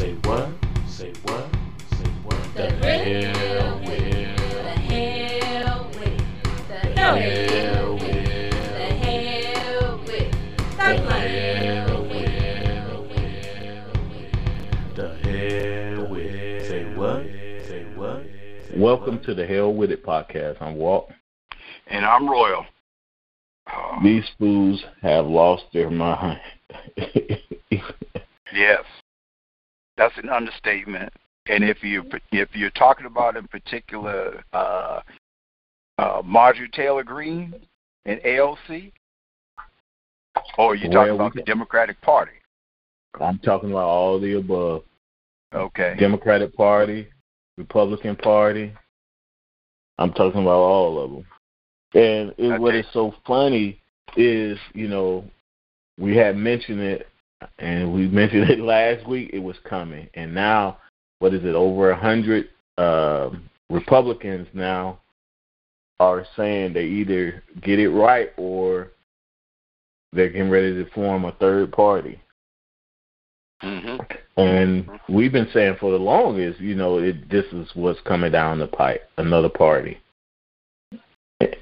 Say what? Say what? Say what? The hell with it. The hell with it. The hell with it. hell with. The hell with it. The hell with it. The hell with it. Say what? Say what? Welcome to the Hell With It podcast. I'm Walt. And I'm Royal. These fools have lost their mind. yes, that's an understatement. And if you if you're talking about in particular uh, uh, Marjorie Taylor Greene and AOC, or you're Well, talking we about the Democratic Party, I'm talking about all the above. okay? Democratic Party, Republican Party. I'm talking about all of them. And it, Okay. is so funny is, you know, we had mentioned it, and we mentioned it last week. It was coming, and now, what is it? Over a hundred um Republicans now are saying they either get it right or they're getting ready to form a third party. hmm And we've been saying for the longest, you know, it this is what's coming down the pipe, another party.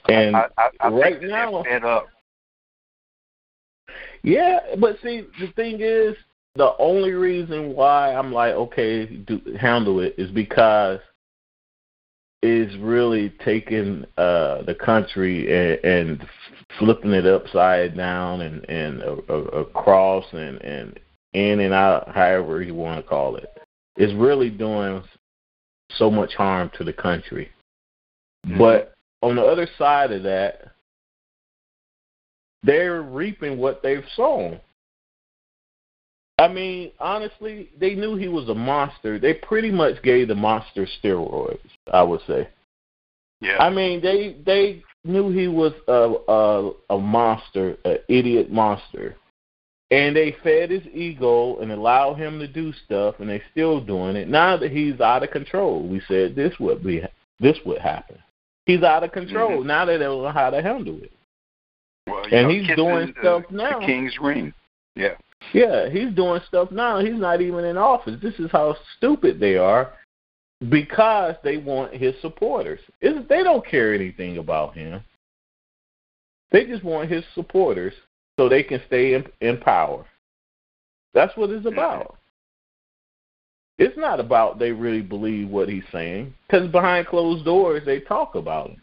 And I, I, I right now- fed up. Yeah, but see, the thing is, the only reason why I'm like, okay, do, handle it is because it's really taking uh the country and, and flipping it upside down and and a, a, across and and in and out, however you want to call it. It's really doing so much harm to the country. Mhm. But on the other side of that, they're reaping what they've sown. I mean, honestly, they knew he was a monster. They pretty much gave the monster steroids, I would say. Yeah. I mean, they they knew he was a a, a monster, an idiot monster, and they fed his ego and allowed him to do stuff, and they're still doing it. Now that he's out of control, we said this would be this would happen. He's out of control. Mhm. Now they don't know how to handle it. Well, and he's doing the, stuff now. The King's ring. Yeah. Yeah, he's doing stuff now. He's not even in office. This is how stupid they are because they want his supporters. It's, they don't care anything about him. They just want his supporters so they can stay in, in power. That's what it's mm-hmm. about. It's not about they really believe what he's saying because behind closed doors they talk about him.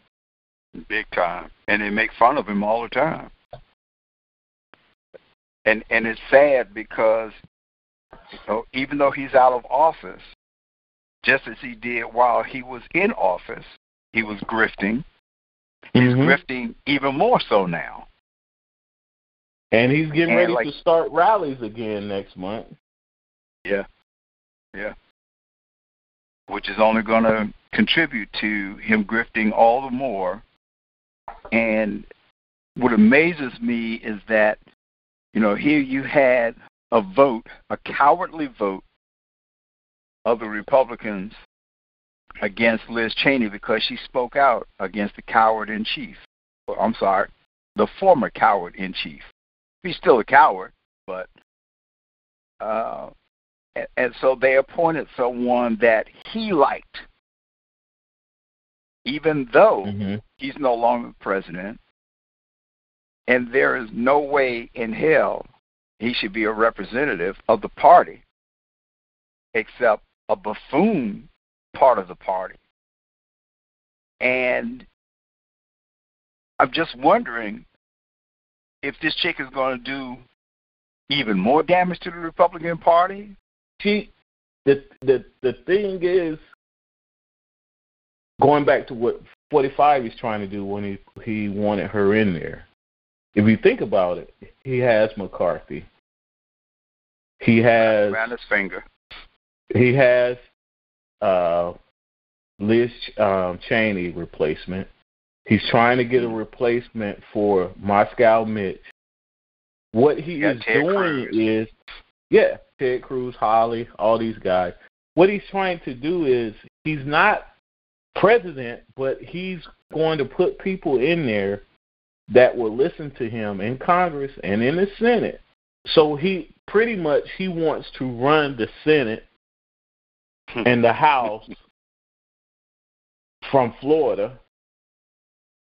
Big time, and they make fun of him all the time. And and it's sad because you know, even though he's out of office, just as he did while he was in office, he was grifting. He's Mhm. grifting even more so now. And he's getting And ready like- to start rallies again next month. Yeah, yeah. Which is only going to contribute to him grifting all the more. And what amazes me is that, you know, here you had a vote, a cowardly vote of the Republicans against Liz Cheney because she spoke out against the coward in chief. I'm sorry, the former coward in chief. He's still a coward, but uh, and so they appointed someone that he liked, even though Mhm. he's no longer president, and there is no way in hell he should be a representative of the party, except a buffoon part of the party. And I'm just wondering if this chick is going to do even more damage to the Republican Party. she the the the thing is going back to what 45 is trying to do when he he wanted her in there. If you think about it, he has McCarthy. He has Around his finger. he has uh Liz um, Cheney replacement. He's trying to get a replacement for Moscow Mitch. What he is Ted doing Cruz. is, yeah, Ted Cruz, Hawley, all these guys. What he's trying to do is he's not president, but he's going to put people in there that will listen to him in Congress and in the Senate. So he pretty much he wants to run the Senate and the House from Florida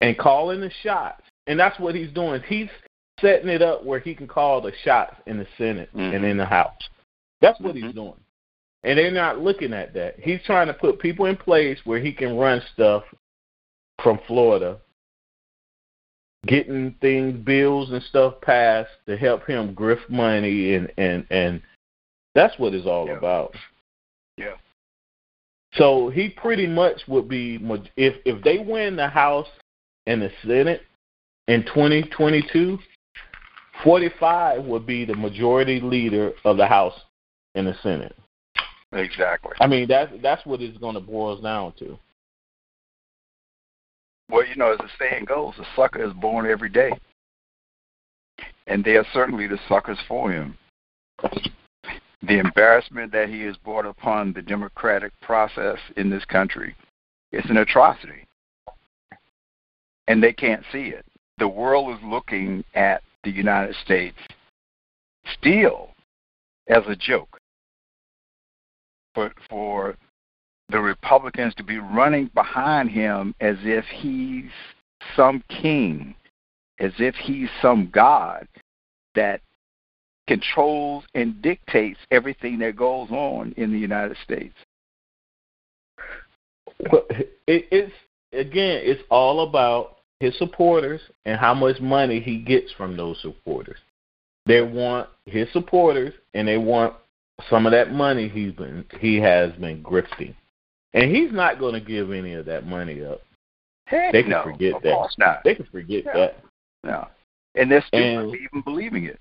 and calling the shots. And that's what he's doing. He's setting it up where he can call the shots in the Senate Mhm. and in the House. That's what Mhm. he's doing. And they're not looking at that. He's trying to put people in place where he can run stuff from Florida, getting things, bills and stuff passed to help him grift money and and and that's what it's all Yeah. about. Yeah. So he pretty much would be if if they win the House and the Senate in 2022, 45 would be the majority leader of the House and the Senate. Exactly. I mean that's that's what it's going to boil down to. Well, you know, as the saying goes, a sucker is born every day. And they are certainly the suckers for him. The embarrassment that he has brought upon the democratic process in this country is an atrocity. And they can't see it. The world is looking at the United States still as a joke. For, for the Republicans to be running behind him as if he's some king, as if he's some god that controls and dictates everything that goes on in the United States. But it, it's again, it's all about his supporters and how much money he gets from those supporters. They want his supporters, and they want some of that money he's been he has been grifting, and he's not going to give any of that money up. Heck They can no, forget of that. course not. They can forget Yeah. that. No. And they're still And- even believing it.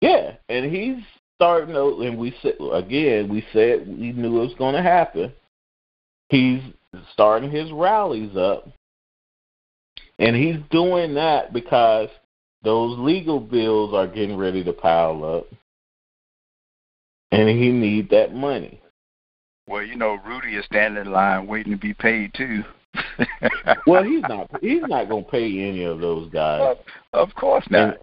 Yeah, and he's starting to, and we said again, we said we knew it was going to happen. He's starting his rallies up, and he's doing that because those legal bills are getting ready to pile up, and he need that money. Well, you know, Rudy is standing in line waiting to be paid too. Well, he's not. He's not going to pay any of those guys. of course not.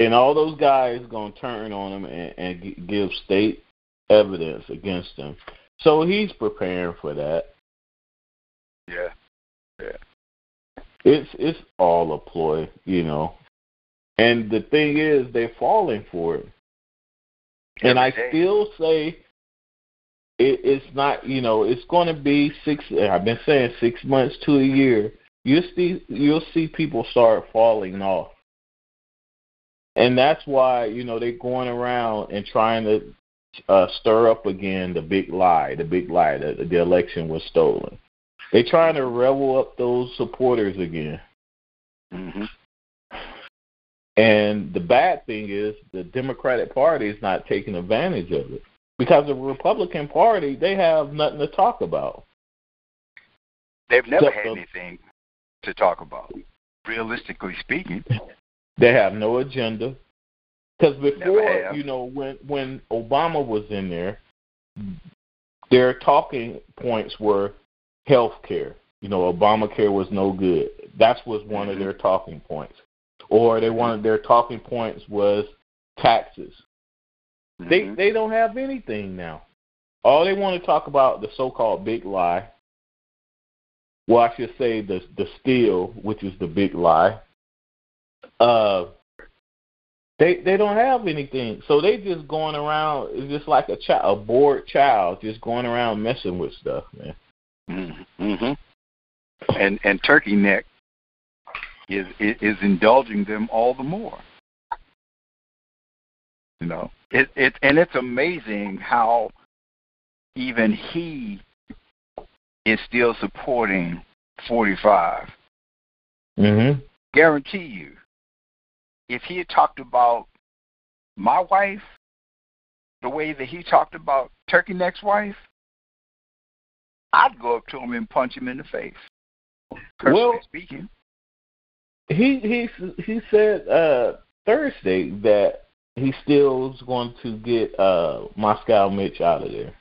and all those guys going to turn on him and, and give state evidence against him. So he's preparing for that. Yeah. Yeah. It's it's all a ploy, you know. And the thing is, they're falling for it. And I still say it, it's not, you know, it's going to be six. I've been saying six months to a year. You'll see, you'll see people start falling off, and that's why you know they're going around and trying to uh, stir up again the big lie, the big lie that the election was stolen. They're trying to revel up those supporters again. hmm And the bad thing is the Democratic Party is not taking advantage of it. Because the Republican Party, they have nothing to talk about. They've never Except had anything to talk about, realistically speaking. They have no agenda. Because before, you know, when when Obama was in there, their talking points were health care. You know, Obamacare was no good. That was one of Mhm. their talking points. Or they wanted their talking points was taxes. They Mhm. they don't have anything now. All they want to talk about the so-called big lie. Well, I should say the the steal, which is the big lie. Uh, they they don't have anything, so they just going around. It's just like a child, a bored child, just going around messing with stuff, man. Mm-hmm. And and Turkey Neck is, is indulging them all the more. You know, it it and it's amazing how even he is still supporting 45. Mm-hmm. Guarantee you, if he had talked about my wife the way that he talked about Turkey Neck's wife, I'd go up to him and punch him in the face. Personally Well- speaking. He he he said uh Thursday that he still is going to get uh Moscow Mitch out of there.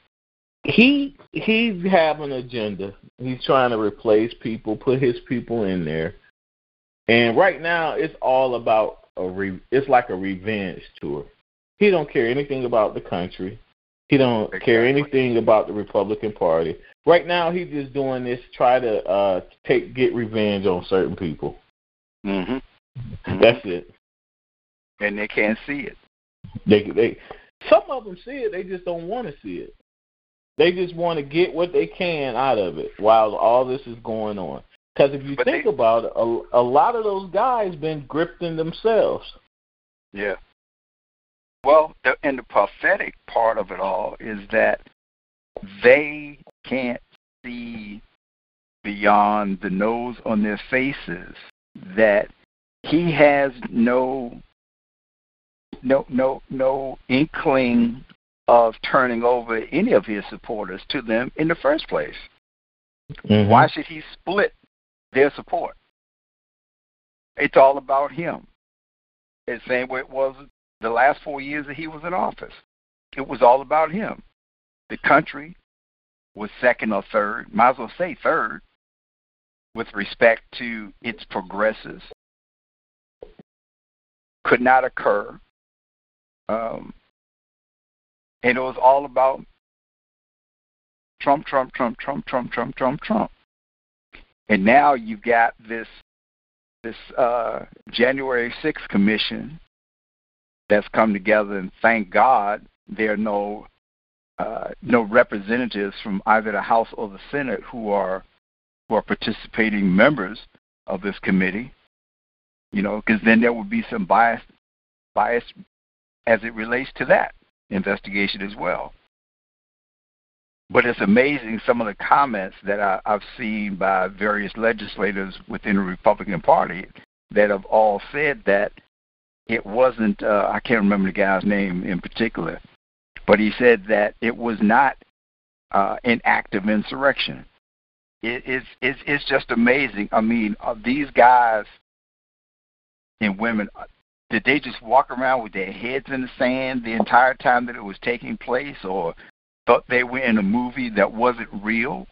He he's have an agenda. He's trying to replace people, put his people in there. And right now it's all about a re, it's like a revenge tour. He don't care anything about the country. He don't care anything about the Republican Party. Right now, he's just doing this try to uh take get revenge on certain people. Mhm. That's it. And they can't see it. They they some of them see it, they just don't want to see it. They just want to get what they can out of it while all this is going on. Because if you But think they- about it, a, a lot of those guys been grifting themselves. Yeah. Well, the, and the prophetic part of it all is that they can't see beyond the nose on their faces that he has no no no no inkling of turning over any of his supporters to them in the first place. Mm-hmm. Why should he split their support? It's all about him. It's the same way it was the last four years that he was in office. It was all about him. The country was second or third, might as well say third, with respect to its progressives. Could not occur. Um, and it was all about Trump, Trump, Trump, Trump, Trump, Trump, Trump, Trump. And now you've got this this uh, January 6th commission that's come together, and thank God there are no uh, no representatives from either the House or the Senate who are who are participating members of this committee. You know, because then there would be some bias bias as it relates to that investigation as well. But it's amazing some of the comments that I, I've seen by various legislators within the Republican Party that have all said that it wasn't, uh, I can't remember the guy's name in particular, but he said that it was not uh, an act of insurrection. It, it's, it's, it's just amazing. I mean, uh, these guys and women, uh, did they just walk around with their heads in the sand the entire time that it was taking place, or thought they were in a movie that wasn't real?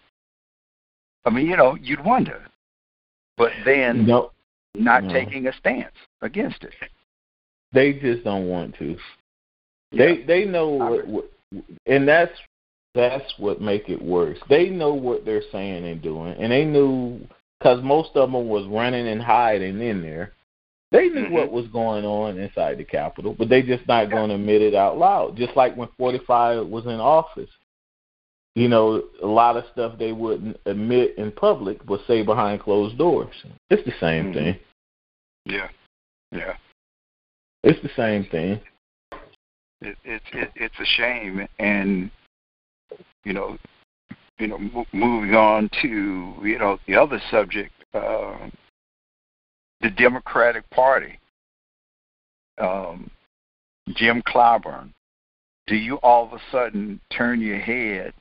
I mean, you know, you'd wonder. But then No, not No. taking a stance against it. they just don't want to. They they know what, what, and that's that's what make it worse. They know what they're saying and doing, and they knew because most of them was running and hiding in there. They knew Mhm. what was going on inside the Capitol, but they just not going to admit it out loud. Just like when 45 was in office, you know, a lot of stuff they wouldn't admit in public, but say behind closed doors. It's the same Mhm. thing. Yeah, yeah. It's the same thing. It, it's it, it's a shame, and you know, you know, mo- moving on to you know the other subject, uh, the Democratic Party. Um, Jim Clyburn, do you all of a sudden turn your head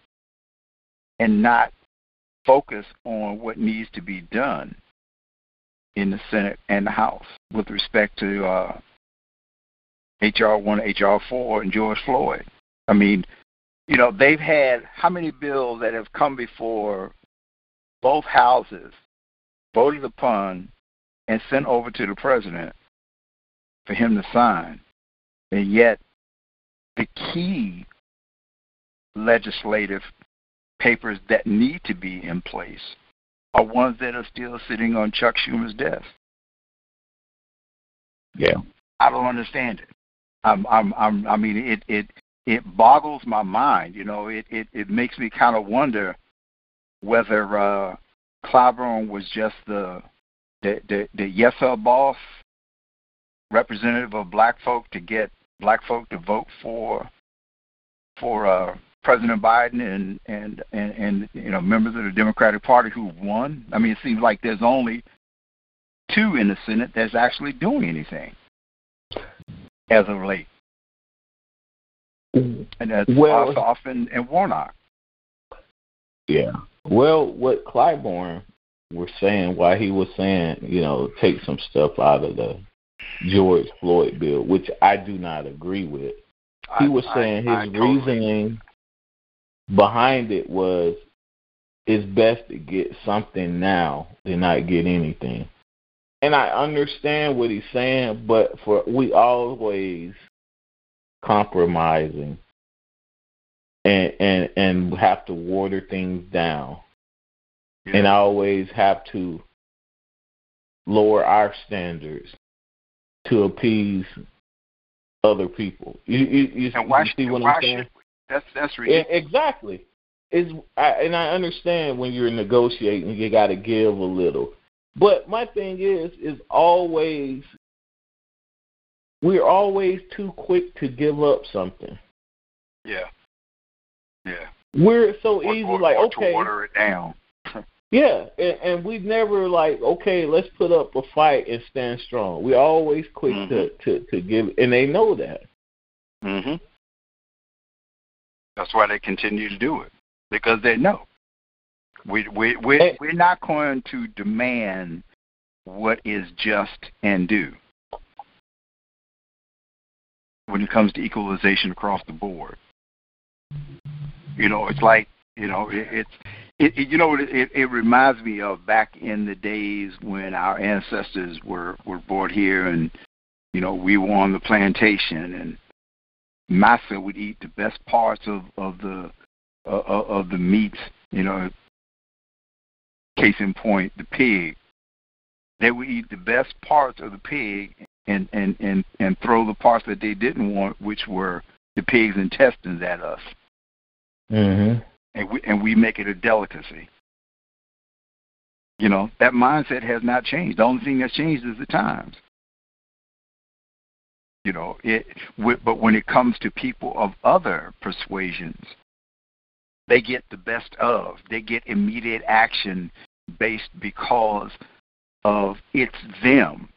and not focus on what needs to be done in the Senate and the House with respect to uh, HR one, HR four, and George Floyd? I mean, you know, they've had how many bills that have come before both houses, voted upon, and sent over to the president for him to sign, and yet the key legislative papers that need to be in place are ones that are still sitting on Chuck Schumer's desk. Yeah. I don't understand it. I'm, I'm, I'm, I mean, it, it, it boggles my mind. You know, it, it, it makes me kind of wonder whether uh, Clyburn was just the, the, the, the yes boss representative of black folk to get black folk to vote for, for uh, President Biden and, and, and, and, you know, members of the Democratic Party who won. I mean, it seems like there's only two in the Senate that's actually doing anything as of late, and that's Well- Ossoff and, and Warnock. Yeah. Well, what Clyburn was saying, why he was saying, you know, take some stuff out of the George Floyd bill, which I do not agree with. He I- was I- saying his I totally- reasoning behind it was it's best to get something now than not get anything. And I understand what he's saying, but for we always compromising and and and have to water things down, Yeah. and always have to lower our standards to appease other people. You you, you, and why, you see what I'm saying? That's that's ridiculous. Exactly. Is I, and I understand when you're negotiating, you got to give a little. But my thing is, is always we're always too quick to give up something. Yeah. Yeah. We're so Or- easy, or- like or okay, water it down. yeah, and, and we never like okay, let's put up a fight and stand strong. We're always quick to, to to give, and they know that. hmm That's why they continue to do it because they know we we we And- we're not going to demand what is just and due when it comes to equalization across the board. You know, it's like you know it, it's it, it you know it, it reminds me of back in the days when our ancestors were were brought here and you know we were on the plantation and massa would eat the best parts of of the uh, of the meats. You know, case in point, the pig. They would eat the best parts of the pig and and and and throw the parts that they didn't want, which were the pig's intestines, at us, Mhm. and we and we make it a delicacy. You know, that mindset has not changed. The only thing that's changed is the times. You know, it. But when it comes to people of other persuasions, they get the best of. They get immediate action based because of it's them.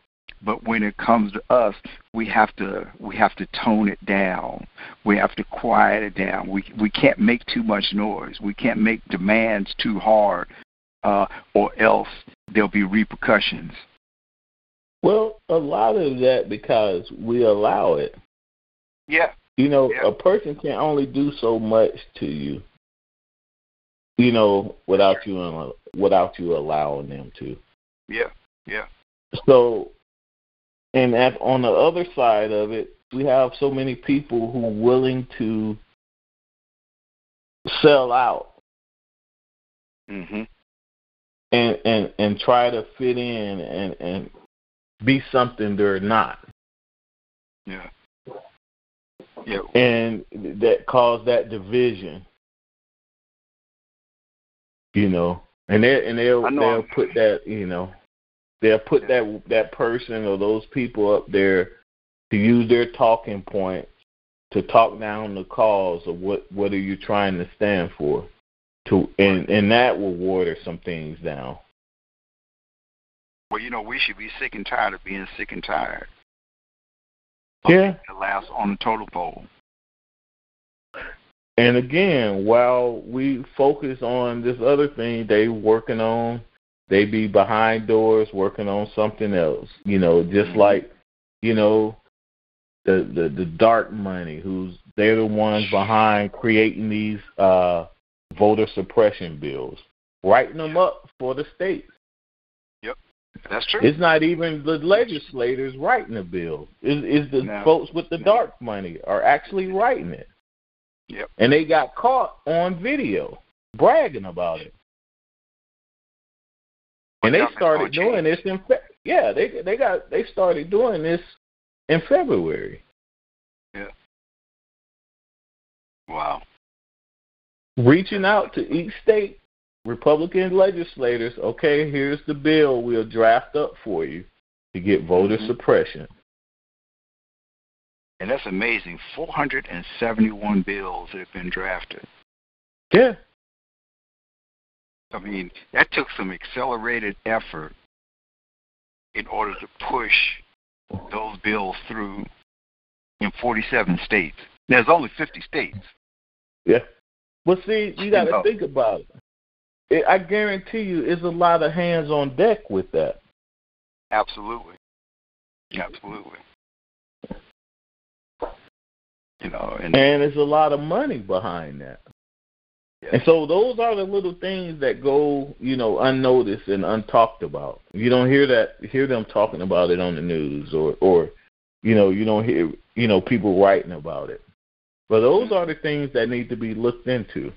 But when it comes to us, we have to we have to tone it down. We have to quiet it down. We we can't make too much noise. We can't make demands too hard, uh, or else there'll be repercussions. Well, a lot of that because we allow it. Yeah, You know, Yeah. a person can only do so much to you. You know, without you without you allowing them to. yeah, yeah, So, and that on the other side of it, we have so many people who are willing to sell out. Mhm, and and and try to fit in and and be something they're not, yeah, yeah. and that cause that division. You know, and they and they'll they'll I'm- put that you know they'll put that that person or those people up there to use their talking point to talk down the cause of what what are you trying to stand for? To and and that will water some things down. Well, you know, we should be sick and tired of being sick and tired. yeah. The last on the total pole. and again while we focus on this other thing they working on they be behind doors working on something else you know just Mhm. like you know the the the dark money who's they're the ones behind creating these uh voter suppression bills writing them up for the states Yep, That's true. it's not even the legislators writing the bill is is the No. folks with the No. dark money are actually writing it Yep. and they got caught on video bragging about it and they started doing this in Fe- yeah they they got they started doing this in February Yeah. Wow. reaching out to each state Republican legislators. Okay, here's the bill we'll draft up for you to get voter Mhm. suppression. And that's amazing. 471 bills that have been drafted. Yeah, I mean, that took some accelerated effort in order to push those bills through in 47 states. There's only 50 states. yeah. But see, you got to think about it. it. I guarantee you, it's a lot of hands on deck with that. Absolutely. Absolutely. You know, and And there's a lot of money behind that. And so those are the little things that go, you know, unnoticed and untalked about. You don't hear that hear them talking about it on the news or or you know, you don't hear you know, people writing about it. But those are the things that need to be looked into.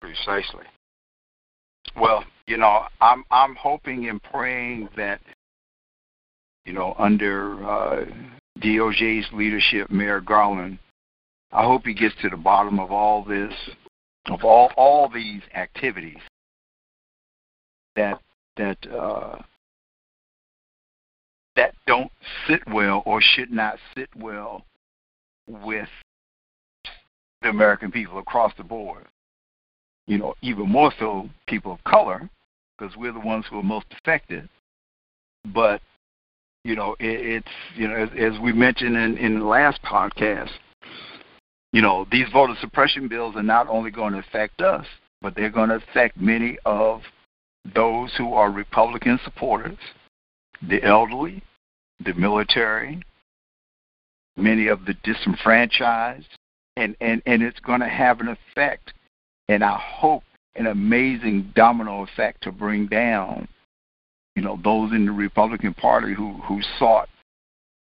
Precisely. Well, you know, I'm I'm hoping and praying that, you know, under uh, DOJ's leadership, Merrick Garland, I hope he gets to the bottom of all this, of all all these activities that that uh, that don't sit well or should not sit well with the American people across the board. You know, even more so people of color, because we're the ones who are most affected. But you know, it, it's you know, as, as we mentioned in, in the last podcast, you know, these voter suppression bills are not only going to affect us, but they're going to affect many of those who are Republican supporters, the elderly, the military, many of the disenfranchised, and, and, and it's going to have an effect, and I hope an amazing domino effect to bring down, you know, those in the Republican Party who, who sought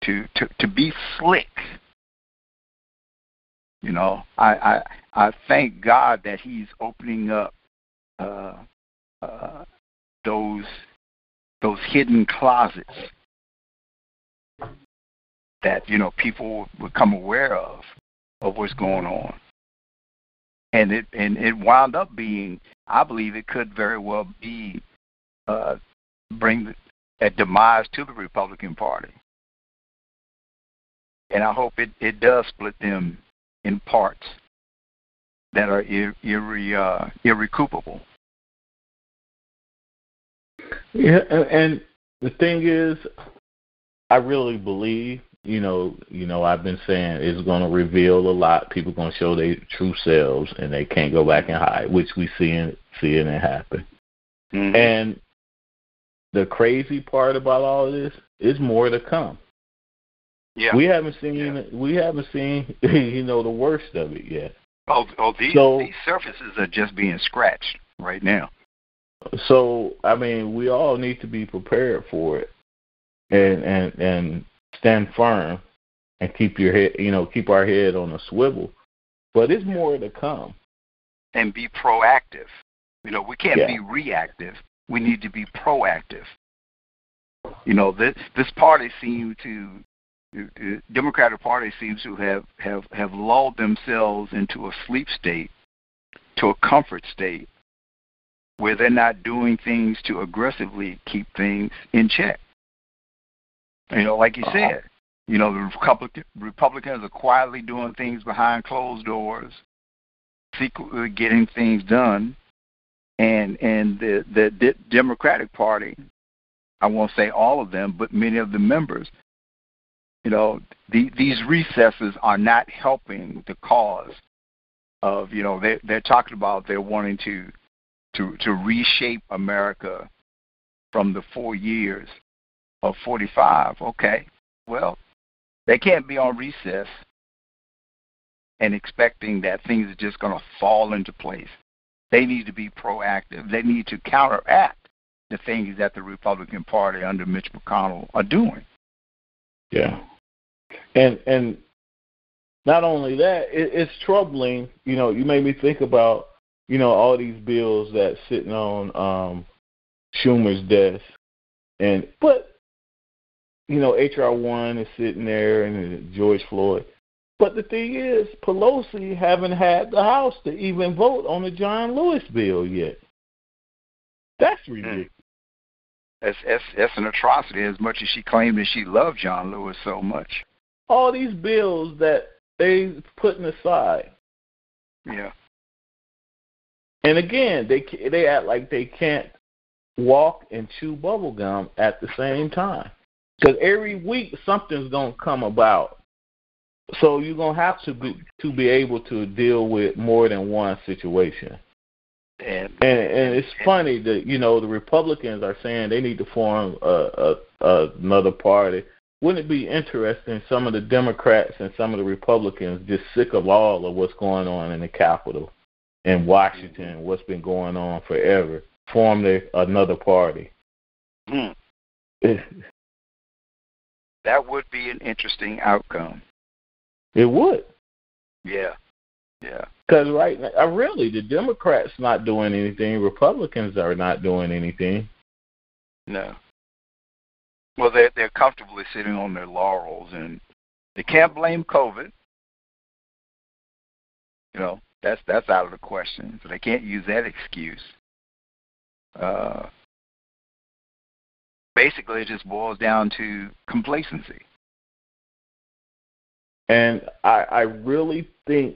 to, to, to be slick. You know, I, I I thank God that He's opening up uh, uh, those those hidden closets that you know people become aware of of what's going on, and it and it wound up being, I believe, it could very well be uh, bring a demise to the Republican Party, and I hope it it does split them in parts that are ir- irre, uh, irrecoupable. Yeah, and the thing is, I really believe, you know, you know, I've been saying it's going to reveal a lot. People going to show their true selves, and they can't go back and hide, which we see it, seeing it happen. Mm-hmm. And the crazy part about all of this is more to come. Yeah. We haven't seen Yeah. we haven't seen you know the worst of it yet. Oh, oh these, So- these surfaces are just being scratched right now. So I mean, we all need to be prepared for it, and and and stand firm, and keep your head, you know, keep our head on a swivel. But it's more to come. And be proactive. You know, we can't Yeah. be reactive. We need to be proactive. You know, this this party seems to the Democratic Party seems to have, have, have lulled themselves into a sleep state, to a comfort state, where they're not doing things to aggressively keep things in check. You know, like you uh-huh. said, you know, the Republican, Republicans are quietly doing things behind closed doors, secretly getting things done, and and the the de- Democratic Party, I won't say all of them, but many of the members, you know, the, these recesses are not helping the cause of you know they they're talking about they're wanting to to to reshape America from the four years of 45. Okay, well, they can't be on recess and expecting that things are just going to fall into place. They need to be proactive. They need to counteract the things that the Republican Party under Mitch McConnell are doing. Yeah, and and not only that, it, it's troubling. You know, you made me think about you know all these bills that's sitting on um Schumer's desk, and but you know HR one is sitting there and George Floyd. But the thing is, Pelosi haven't had the House to even vote on the John Lewis bill yet. That's ridiculous. That's, that's, that's an atrocity as much as she claimed that she loved John Lewis so much. All these bills that they putting aside, Yeah. and again, they ca- they act like they can't walk and chew bubble gum at the same time. Because every week something's gonna come about, so you're gonna have to be to be able to deal with more than one situation. And, And and it's funny that you know the Republicans are saying they need to form a, a, a another party. Wouldn't it be interesting? Some of the Democrats and some of the Republicans just sick of all of what's going on in the Capitol, in Washington, what's been going on forever. Form their another party. It, that would be an interesting outcome. it would. Yeah. Yeah. Because right now, uh, really, the Democrats not doing anything. Republicans are not doing anything. No. Well, they're they're comfortably sitting on their laurels, and they can't blame COVID. You know, that's that's out of the question. So they can't use that excuse. Uh, basically, it just boils down to complacency. And I, I really think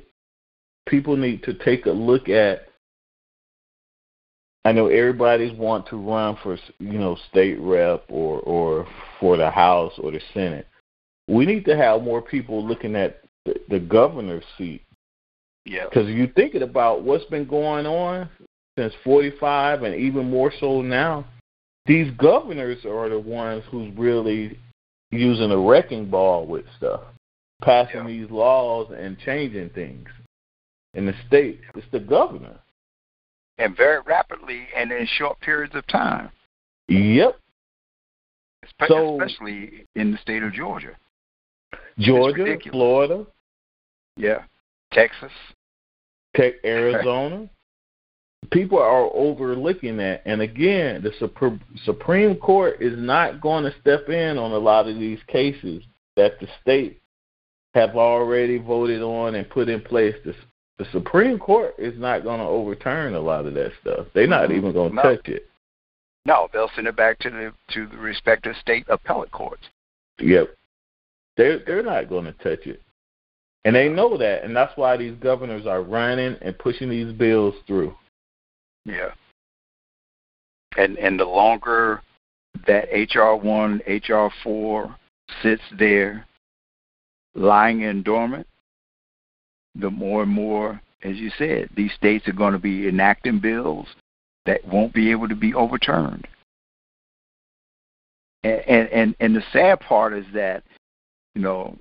people need to take a look at. I know everybody's want to run for you know state rep or or for the House or the Senate. We need to have more people looking at the, the governor's seat Yeah. because you're thinking about what's been going on since 45 and even more so now. These governors are the ones who's really using a wrecking ball with stuff, passing Yeah. these laws and changing things. In the state, it's the governor. And very rapidly and in short periods of time, Yep. espe- So- especially in the state of Georgia. Georgia. Florida, Yeah. Texas. Tech, Arizona. People are overlooking that, and again, the Supreme Supreme Court is not going to step in on a lot of these cases that the state have already voted on and put in place. The, the Supreme Court is not going to overturn a lot of that stuff. They're not Mhm. even going to No. touch it. No, they'll send it back to the to the respective state appellate courts. Yep, they're they're not going to touch it, and they know that, and that's why these governors are running and pushing these bills through. Yeah. And and the longer that HR one, HR four sits there lying in dormant, the more and more, as you said, these states are going to be enacting bills that won't be able to be overturned. And and and, the sad part is that, you know,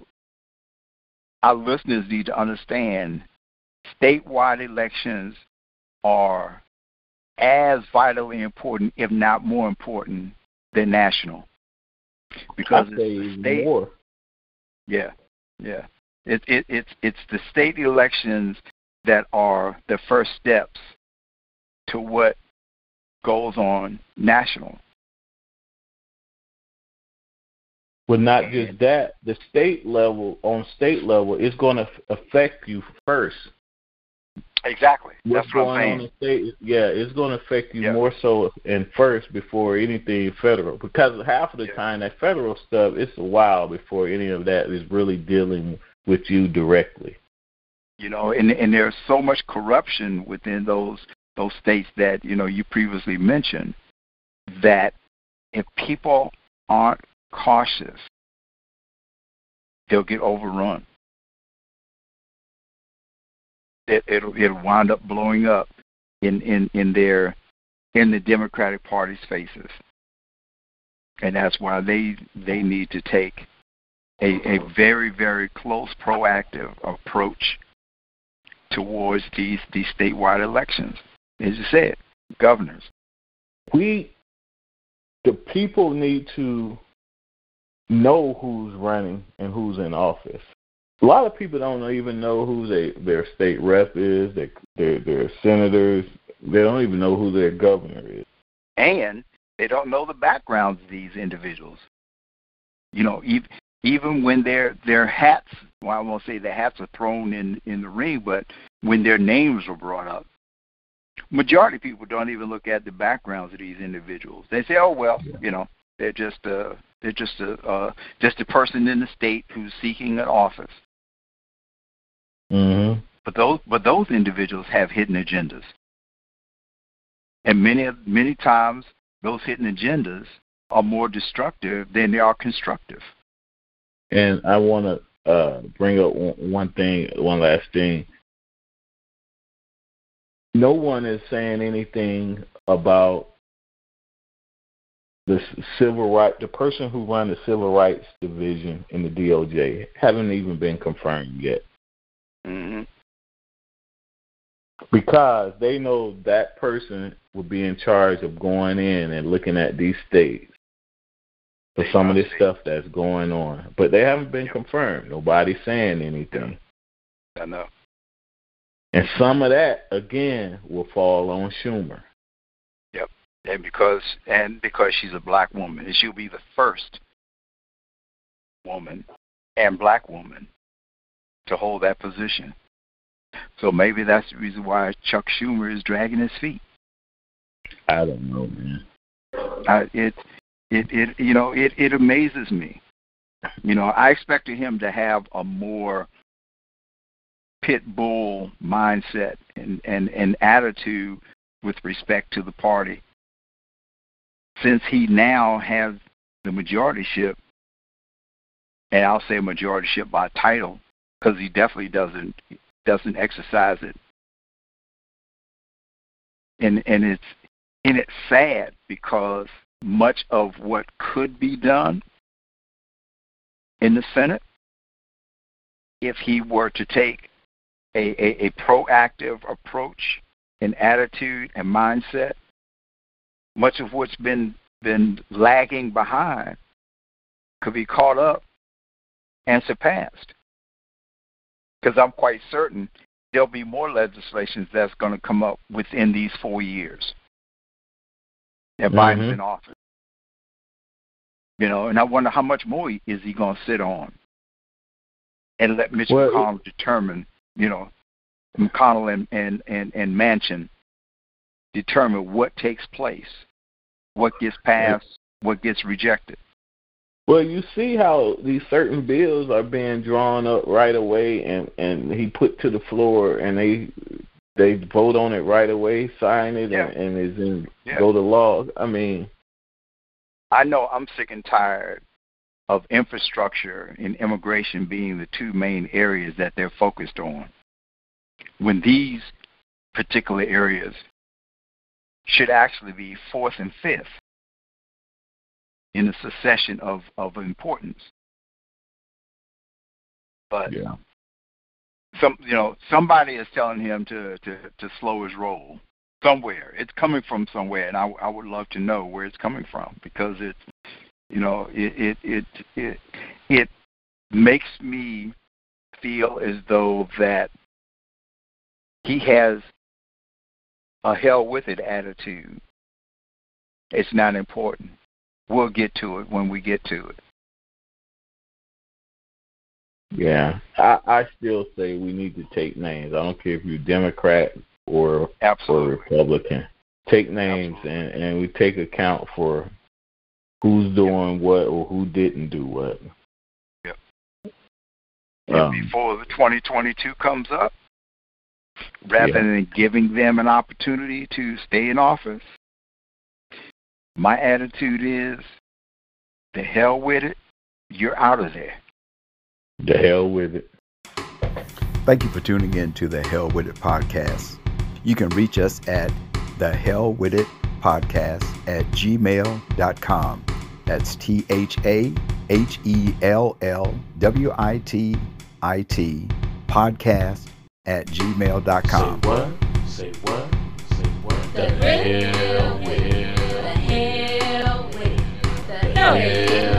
our listeners need to understand statewide elections are as vitally important, if not more important, than national. Because it's the state, more. yeah, yeah. It, it, it's it's the state elections that are the first steps to what goes on national. But not just that, the state level on state level is going to affect you first. Exactly. What's That's what going I'm on saying. in state? Yeah, it's going to affect you Yeah. more so and first before anything federal. Because half of the Yeah. time that federal stuff, it's a while before any of that is really dealing with you directly. you know and and there's so much corruption within those those states that you know you previously mentioned that if people aren't cautious they'll get overrun it it'll it'll wind up blowing up in in in their in the democratic party's faces and that's why they they need to take a, a very very close proactive approach towards these these statewide elections. As you said, governors. We, the people need to know who's running and who's in office. A lot of people don't even know who they, their state rep is, their, their their senators. They don't even know who their governor is. And they don't know the backgrounds of these individuals. You know, even even when their their hats well I won't say the hats are thrown in, in the ring, but when their names are brought up. Majority of people don't even look at the backgrounds of these individuals. They say, Oh well, Yeah. you know, they're just uh they're just a uh just a person in the state who's seeking an office. Mm-hmm. But those but those individuals have hidden agendas. And many many times those hidden agendas are more destructive than they are constructive. And I want to uh, bring up one thing, one last thing. No one is saying anything about the civil right. The person who run the civil rights division in the DOJ haven't even been confirmed yet Mm-hmm. because they know that person will be in charge of going in and looking at these states for some of this stuff that's going on. But they haven't been confirmed. Nobody's saying anything. I know. And some of that again will fall on Schumer. Yep. And because and because she's a black woman, and she'll be the first woman and black woman to hold that position. So maybe that's the reason why Chuck Schumer is dragging his feet. I don't know, man. Uh, it, it, it, you know, it, it amazes me. You know, I expected him to have a more pit bull mindset and, and, and attitude with respect to the party. Since he now has the majorityship, and I'll say majorityship by title, because he definitely doesn't doesn't exercise it. And and it's and it's sad because much of what could be done in the Senate, if he were to take a, a, a proactive approach and attitude and mindset, much of what's been been lagging behind could be caught up and surpassed. Because I'm quite certain there'll be more legislation that's going to come up within these four years that Biden's Mhm. in office. You know, and I wonder how much more is he going to sit on and let Mitch Well, McConnell determine, you know, McConnell and, and, and, and Manchin determine what takes place, what gets passed, what gets rejected. Well, you see how these certain bills are being drawn up right away, and and he put to the floor, and they they vote on it right away, sign it, Yeah. and, and is in Yeah. go to law. I mean, I know I'm sick and tired of infrastructure and immigration being the two main areas that they're focused on. When these particular areas should actually be fourth and fifth in the succession of, of importance. But yeah, some you know, somebody is telling him to, to, to slow his roll. Somewhere. It's coming from somewhere and I I would love to know where it's coming from because it's you know, it it it it, it makes me feel as though that he has a hell with it attitude. It's not important. We'll get to it when we get to it. Yeah. I I still say we need to take names. I don't care if you're Democrat or or Absolutely. Republican. Take names and and we take account for who's doing what or who didn't do what. Yep. And Um, before the 2022 comes up, rather Yeah. than giving them an opportunity to stay in office, my attitude is, the hell with it, you're out of there. The hell with it. Thank you for tuning in to the Hell With It podcast. You can reach us at the Hell With It podcast at gmail.com. That's T H A H E L L W I T I T podcast at Say gmail.com. what? Say what? Say what? The hell with it. The hell with it. The hell with it.